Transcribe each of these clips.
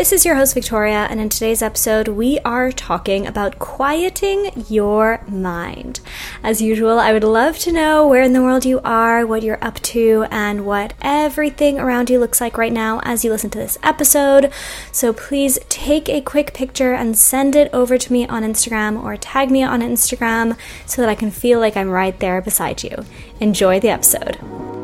This is your host, Victoria, and in today's episode, we are talking about quieting your mind. As usual, I would love to know where in the world you are, what you're up to, and what everything around you looks like right now as you listen to this episode. So please take a quick picture and send it over to me on Instagram or tag me on Instagram so that I can feel like I'm right there beside you. Enjoy the episode.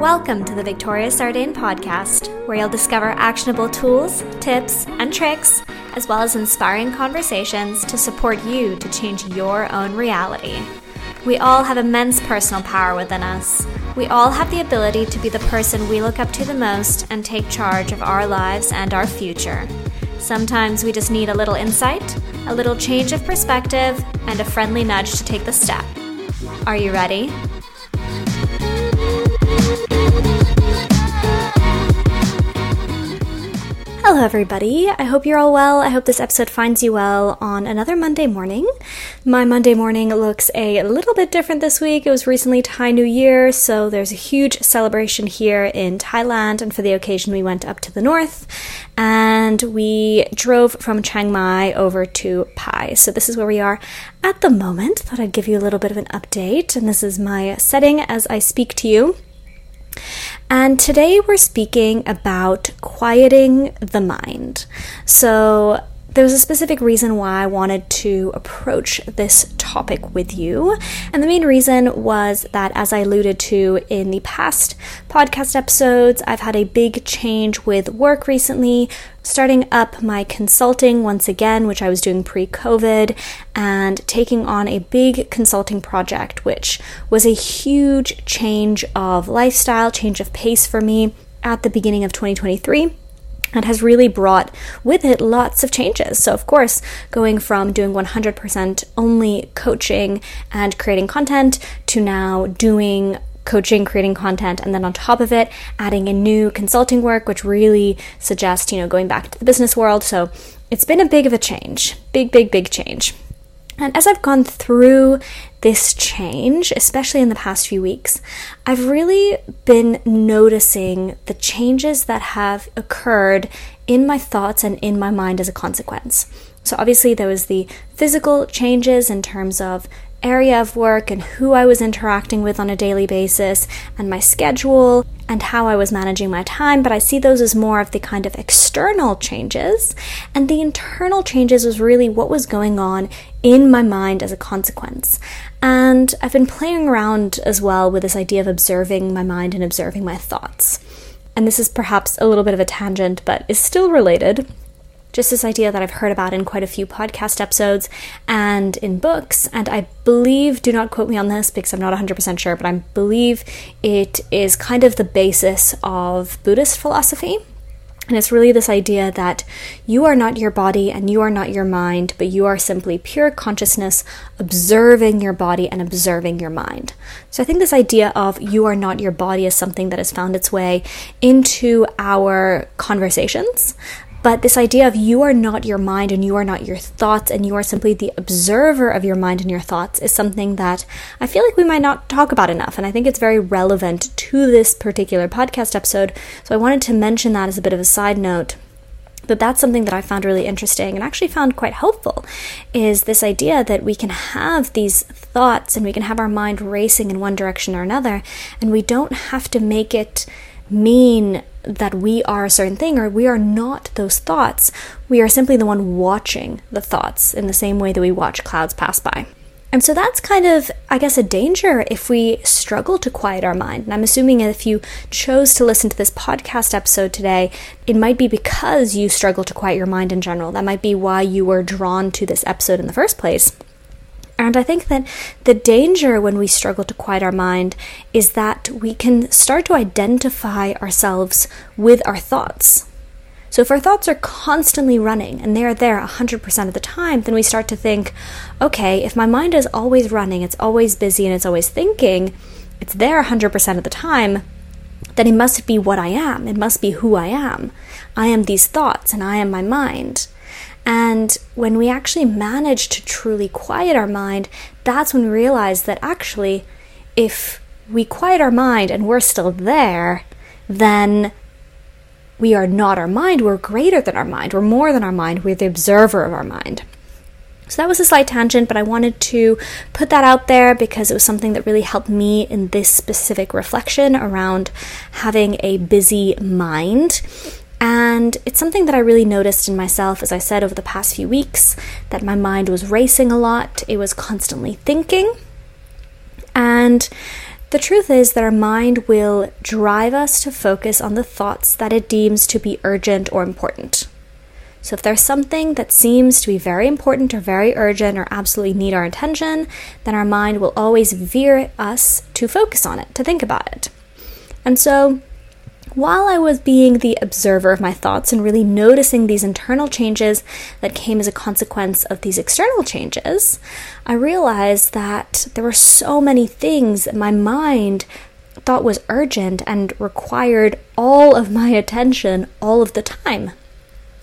Welcome to the Victoria Sardain podcast, where you'll discover actionable tools, tips, and tricks, as well as inspiring conversations to support you to change your own reality. We all have immense personal power within us. We all have the ability to be the person we look up to the most and take charge of our lives and our future. Sometimes we just need a little insight, a little change of perspective, and a friendly nudge to take the step. Are you ready? Hello, everybody. I hope you're all well. I hope this episode finds you well on another Monday morning. My Monday morning looks a little bit different this week. It was recently Thai New Year, so there's a huge celebration here in Thailand, and for the occasion, we went up to the north and we drove from Chiang Mai over to Pai. So, this is where we are at the moment. Thought I'd give you a little bit of an update, and this is my setting as I speak to you. And today we're speaking about quieting the mind. So, there was a specific reason why I wanted to approach this topic with you. And the main reason was that, as I alluded to in the past podcast episodes, I've had a big change with work recently, starting up my consulting once again, which I was doing pre COVID, and taking on a big consulting project, which was a huge change of lifestyle, change of pace for me at the beginning of 2023 and has really brought with it lots of changes. So, of course, going from doing 100% only coaching and creating content to now doing coaching, creating content, and then on top of it, adding in new consulting work, which really suggests, you know, going back to the business world. So, it's been a big of a change, big, big, big change. And as I've gone through this change, especially in the past few weeks, I've really been noticing the changes that have occurred in my thoughts and in my mind as a consequence. So, obviously, there was the physical changes in terms of area of work and who I was interacting with on a daily basis and my schedule and how I was managing my time, but I see those as more of the kind of external changes. And the internal changes was really what was going on in my mind as a consequence. And I've been playing around as well with this idea of observing my mind and observing my thoughts. And this is perhaps a little bit of a tangent, but is still related just this idea that I've heard about in quite a few podcast episodes and in books. And I believe, do not quote me on this because I'm not 100% sure, but I believe it is kind of the basis of Buddhist philosophy. And it's really this idea that you are not your body and you are not your mind, but you are simply pure consciousness observing your body and observing your mind. So I think this idea of you are not your body is something that has found its way into our conversations. But this idea of you are not your mind and you are not your thoughts and you are simply the observer of your mind and your thoughts is something that I feel like we might not talk about enough. And I think it's very relevant to this particular podcast episode. So I wanted to mention that as a bit of a side note but that's something that I found really interesting and actually found quite helpful is this idea that we can have these thoughts and we can have our mind racing in one direction or another and we don't have to make it mean that we are a certain thing or we are not those thoughts. We are simply the one watching the thoughts in the same way that we watch clouds pass by. And so that's kind of, I guess, a danger if we struggle to quiet our mind. And I'm assuming if you chose to listen to this podcast episode today, it might be because you struggle to quiet your mind in general. That might be why you were drawn to this episode in the first place. And I think that the danger when we struggle to quiet our mind is that we can start to identify ourselves with our thoughts. So, if our thoughts are constantly running and they are there 100% of the time, then we start to think, okay, if my mind is always running, it's always busy, and it's always thinking, it's there 100% of the time, then it must be what I am. It must be who I am. I am these thoughts and I am my mind. And when we actually manage to truly quiet our mind, that's when we realize that actually, if we quiet our mind and we're still there, then we are not our mind, we're greater than our mind, we're more than our mind, we're the observer of our mind. So that was a slight tangent, but I wanted to put that out there because it was something that really helped me in this specific reflection around having a busy mind. And it's something that I really noticed in myself, as I said, over the past few weeks, that my mind was racing a lot. It was constantly thinking. And the truth is that our mind will drive us to focus on the thoughts that it deems to be urgent or important. So, if there's something that seems to be very important or very urgent or absolutely need our attention, then our mind will always veer us to focus on it, to think about it. And so, while I was being the observer of my thoughts and really noticing these internal changes that came as a consequence of these external changes, I realized that there were so many things that my mind thought was urgent and required all of my attention all of the time.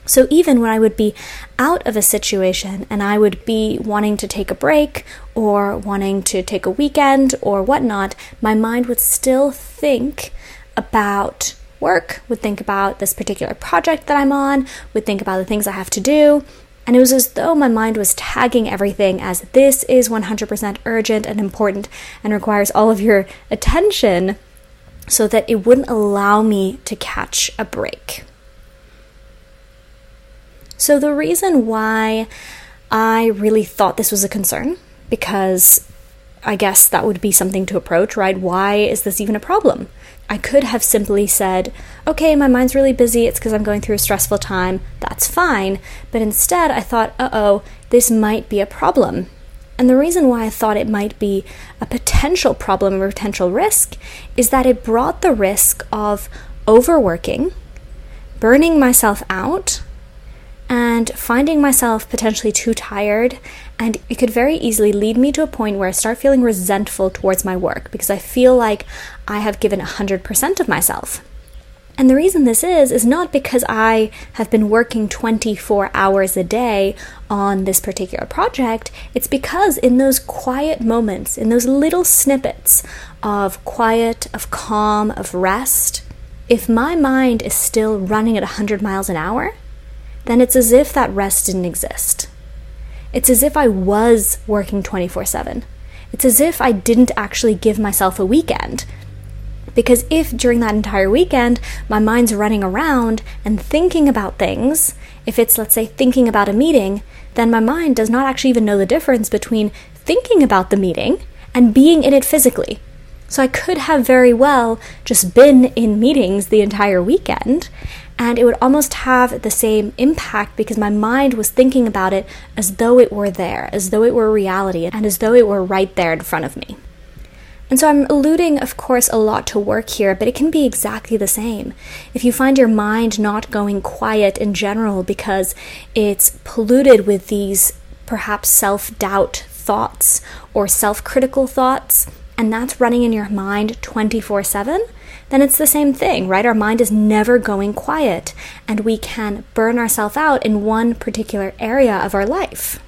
So even when I would be out of a situation and I would be wanting to take a break or wanting to take a weekend or whatnot, my mind would still think about work, would think about this particular project that I'm on, would think about the things I have to do. And it was as though my mind was tagging everything as this is 100% urgent and important and requires all of your attention so that it wouldn't allow me to catch a break. So, the reason why I really thought this was a concern, because I guess that would be something to approach, right? Why is this even a problem? I could have simply said, okay, my mind's really busy, it's because I'm going through a stressful time, that's fine. But instead, I thought, uh oh, this might be a problem. And the reason why I thought it might be a potential problem or potential risk is that it brought the risk of overworking, burning myself out, and finding myself potentially too tired. And it could very easily lead me to a point where I start feeling resentful towards my work because I feel like I have given 100% of myself. And the reason this is, is not because I have been working 24 hours a day on this particular project. It's because in those quiet moments, in those little snippets of quiet, of calm, of rest, if my mind is still running at 100 miles an hour, then it's as if that rest didn't exist. It's as if I was working 24 7. It's as if I didn't actually give myself a weekend. Because if during that entire weekend my mind's running around and thinking about things, if it's, let's say, thinking about a meeting, then my mind does not actually even know the difference between thinking about the meeting and being in it physically. So I could have very well just been in meetings the entire weekend and it would almost have the same impact because my mind was thinking about it as though it were there, as though it were reality, and as though it were right there in front of me. And so I'm alluding, of course, a lot to work here, but it can be exactly the same. If you find your mind not going quiet in general because it's polluted with these perhaps self doubt thoughts or self critical thoughts, and that's running in your mind 24 7, then it's the same thing, right? Our mind is never going quiet, and we can burn ourselves out in one particular area of our life.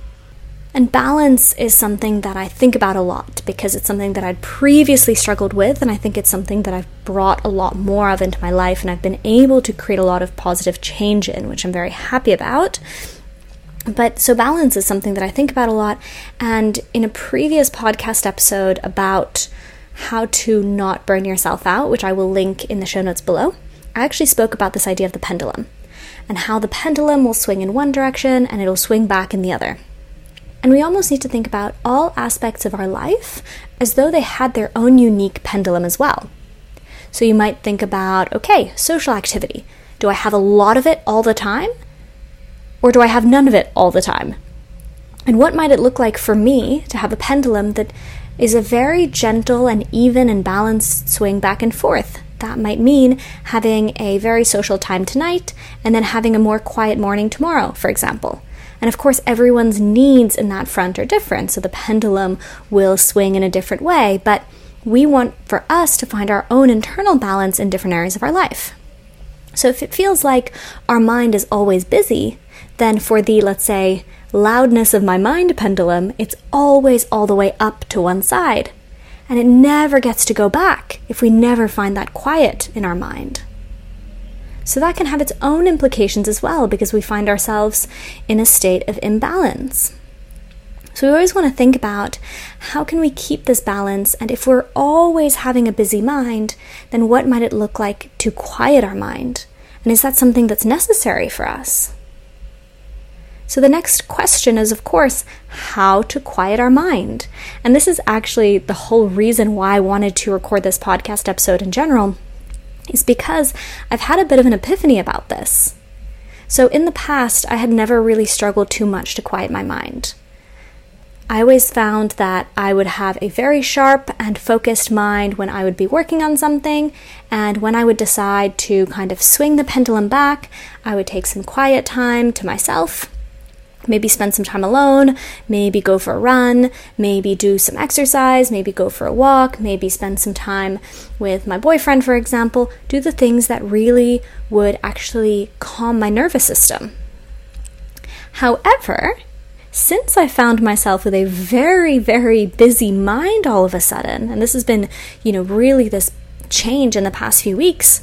And balance is something that I think about a lot because it's something that I'd previously struggled with, and I think it's something that I've brought a lot more of into my life, and I've been able to create a lot of positive change in, which I'm very happy about. But so balance is something that I think about a lot. And in a previous podcast episode about how to not burn yourself out, which I will link in the show notes below, I actually spoke about this idea of the pendulum and how the pendulum will swing in one direction and it'll swing back in the other. And we almost need to think about all aspects of our life as though they had their own unique pendulum as well. So you might think about okay, social activity. Do I have a lot of it all the time? Or do I have none of it all the time? And what might it look like for me to have a pendulum that is a very gentle and even and balanced swing back and forth? That might mean having a very social time tonight and then having a more quiet morning tomorrow, for example. And of course, everyone's needs in that front are different, so the pendulum will swing in a different way, but we want for us to find our own internal balance in different areas of our life. So if it feels like our mind is always busy, then for the, let's say, loudness of my mind pendulum, it's always all the way up to one side. And it never gets to go back if we never find that quiet in our mind. So that can have its own implications as well because we find ourselves in a state of imbalance. So we always want to think about how can we keep this balance and if we're always having a busy mind, then what might it look like to quiet our mind? And is that something that's necessary for us? So, the next question is, of course, how to quiet our mind. And this is actually the whole reason why I wanted to record this podcast episode in general, is because I've had a bit of an epiphany about this. So, in the past, I had never really struggled too much to quiet my mind. I always found that I would have a very sharp and focused mind when I would be working on something, and when I would decide to kind of swing the pendulum back, I would take some quiet time to myself maybe spend some time alone, maybe go for a run, maybe do some exercise, maybe go for a walk, maybe spend some time with my boyfriend, for example, do the things that really would actually calm my nervous system. However, since I found myself with a very, very busy mind all of a sudden, and this has been, you know, really this change in the past few weeks,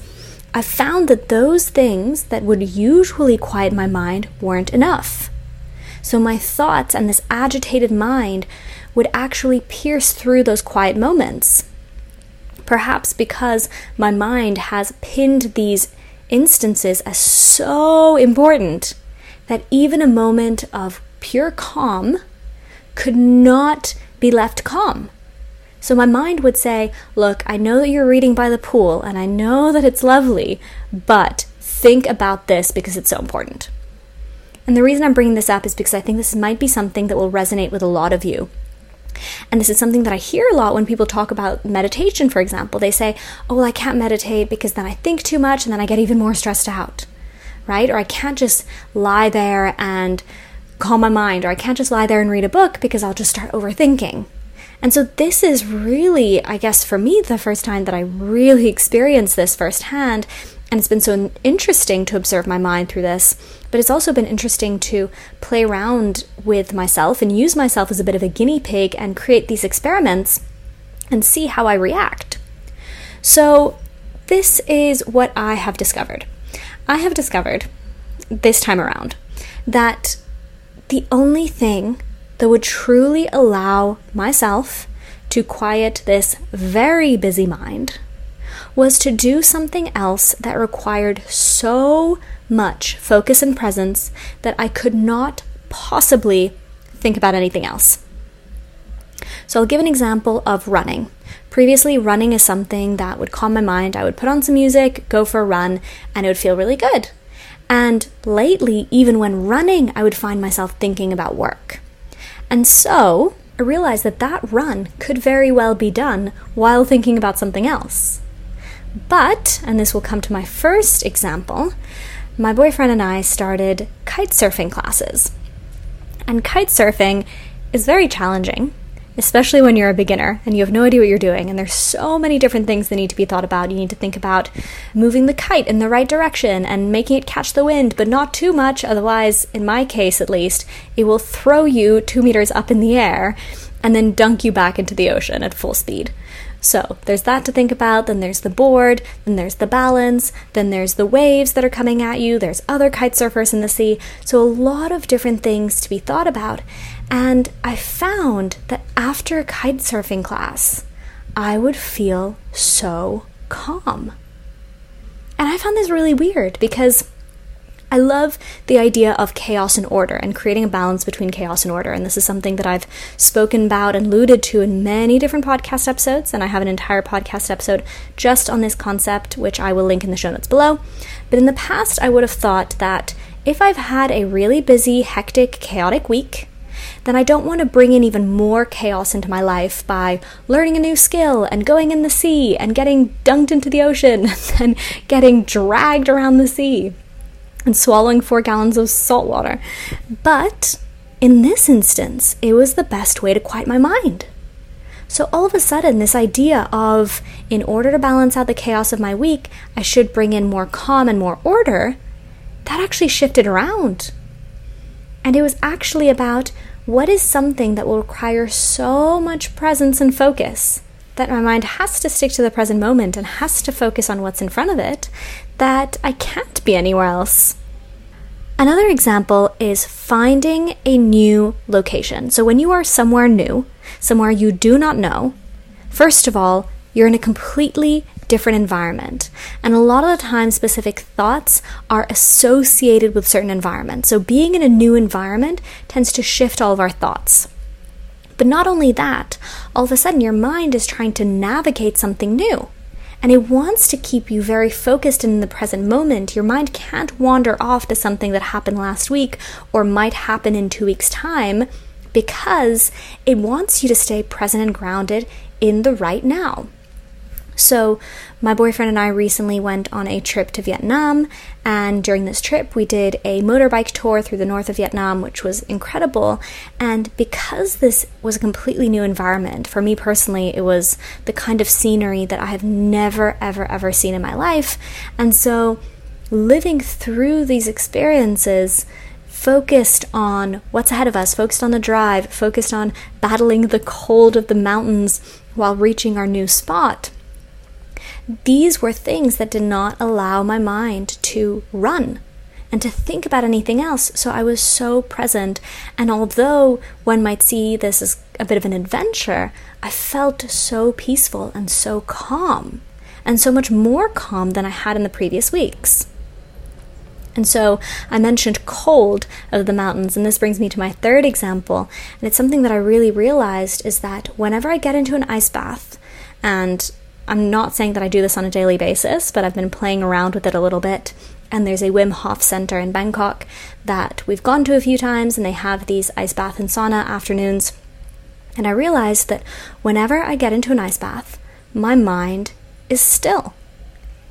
I found that those things that would usually quiet my mind weren't enough. So my thoughts and this agitated mind would actually pierce through those quiet moments. Perhaps because my mind has pinned these instances as so important that even a moment of pure calm could not be left calm. So my mind would say, Look, I know that you're reading by the pool and I know that it's lovely, but think about this because it's so important. And the reason I'm bringing this up is because I think this might be something that will resonate with a lot of you. And this is something that I hear a lot when people talk about meditation, for example. They say, Oh, well, I can't meditate because then I think too much and then I get even more stressed out, right? Or I can't just lie there and calm my mind, or I can't just lie there and read a book because I'll just start overthinking. And so, this is really, I guess, for me, the first time that I really experienced this firsthand. And it's been so interesting to observe my mind through this. But it's also been interesting to play around with myself and use myself as a bit of a guinea pig and create these experiments and see how I react. So, this is what I have discovered. I have discovered this time around that the only thing that would truly allow myself to quiet this very busy mind was to do something else that required so much focus and presence that I could not possibly think about anything else. So I'll give an example of running. Previously, running is something that would calm my mind. I would put on some music, go for a run, and it would feel really good. And lately, even when running, I would find myself thinking about work. And so, I realized that that run could very well be done while thinking about something else. But, and this will come to my first example, my boyfriend and I started kite surfing classes. And kite surfing is very challenging, especially when you're a beginner and you have no idea what you're doing. And there's so many different things that need to be thought about. You need to think about moving the kite in the right direction and making it catch the wind, but not too much. Otherwise, in my case at least, it will throw you two meters up in the air and then dunk you back into the ocean at full speed. So there's that to think about, then there's the board, then there's the balance, then there's the waves that are coming at you, there's other kite surfers in the sea. So a lot of different things to be thought about. And I found that after a kite surfing class, I would feel so calm. And I found this really weird because I love the idea of chaos and order and creating a balance between chaos and order. And this is something that I've spoken about and alluded to in many different podcast episodes. And I have an entire podcast episode just on this concept, which I will link in the show notes below. But in the past, I would have thought that if I've had a really busy, hectic, chaotic week, then I don't want to bring in even more chaos into my life by learning a new skill and going in the sea and getting dunked into the ocean and getting dragged around the sea and swallowing four gallons of salt water. But in this instance, it was the best way to quiet my mind. So all of a sudden, this idea of in order to balance out the chaos of my week, I should bring in more calm and more order, that actually shifted around. And it was actually about what is something that will require so much presence and focus that my mind has to stick to the present moment and has to focus on what's in front of it that I can't be anywhere else. Another example is finding a new location. So, when you are somewhere new, somewhere you do not know, first of all, you're in a completely different environment. And a lot of the time, specific thoughts are associated with certain environments. So, being in a new environment tends to shift all of our thoughts. But not only that, all of a sudden your mind is trying to navigate something new. And it wants to keep you very focused in the present moment. Your mind can't wander off to something that happened last week or might happen in two weeks' time because it wants you to stay present and grounded in the right now. So, my boyfriend and I recently went on a trip to Vietnam, and during this trip, we did a motorbike tour through the north of Vietnam, which was incredible. And because this was a completely new environment, for me personally, it was the kind of scenery that I have never, ever, ever seen in my life. And so, living through these experiences, focused on what's ahead of us, focused on the drive, focused on battling the cold of the mountains while reaching our new spot these were things that did not allow my mind to run and to think about anything else. So I was so present. And although one might see this as a bit of an adventure, I felt so peaceful and so calm, and so much more calm than I had in the previous weeks. And so I mentioned cold of the mountains, and this brings me to my third example. And it's something that I really realized is that whenever I get into an ice bath, and I'm not saying that I do this on a daily basis, but I've been playing around with it a little bit. And there's a Wim Hof Center in Bangkok that we've gone to a few times, and they have these ice bath and sauna afternoons. And I realized that whenever I get into an ice bath, my mind is still.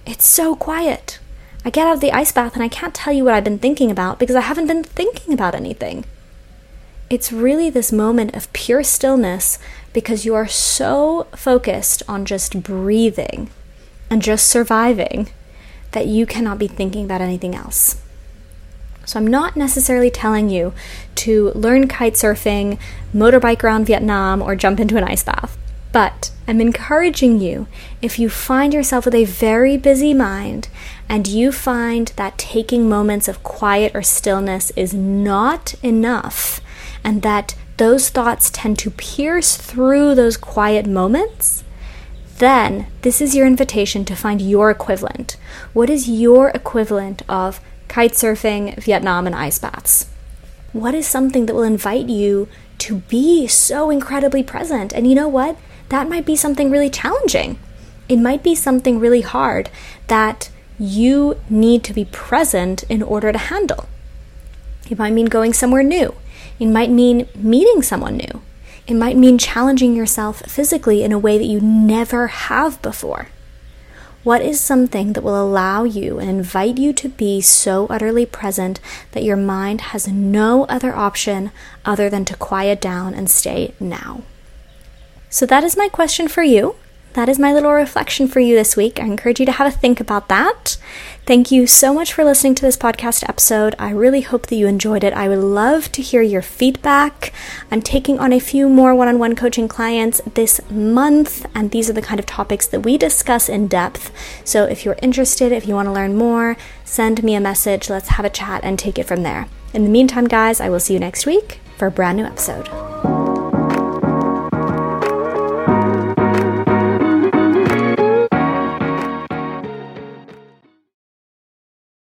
It's so quiet. I get out of the ice bath and I can't tell you what I've been thinking about because I haven't been thinking about anything. It's really this moment of pure stillness because you are so focused on just breathing and just surviving that you cannot be thinking about anything else. So, I'm not necessarily telling you to learn kite surfing, motorbike around Vietnam, or jump into an ice bath. But I'm encouraging you if you find yourself with a very busy mind and you find that taking moments of quiet or stillness is not enough, and that those thoughts tend to pierce through those quiet moments, then this is your invitation to find your equivalent. What is your equivalent of kite surfing, Vietnam, and ice baths? What is something that will invite you to be so incredibly present? And you know what? That might be something really challenging. It might be something really hard that you need to be present in order to handle. It might mean going somewhere new. It might mean meeting someone new. It might mean challenging yourself physically in a way that you never have before. What is something that will allow you and invite you to be so utterly present that your mind has no other option other than to quiet down and stay now? So, that is my question for you that is my little reflection for you this week. I encourage you to have a think about that. Thank you so much for listening to this podcast episode. I really hope that you enjoyed it. I would love to hear your feedback. I'm taking on a few more one on one coaching clients this month, and these are the kind of topics that we discuss in depth. So if you're interested, if you want to learn more, send me a message. Let's have a chat and take it from there. In the meantime, guys, I will see you next week for a brand new episode.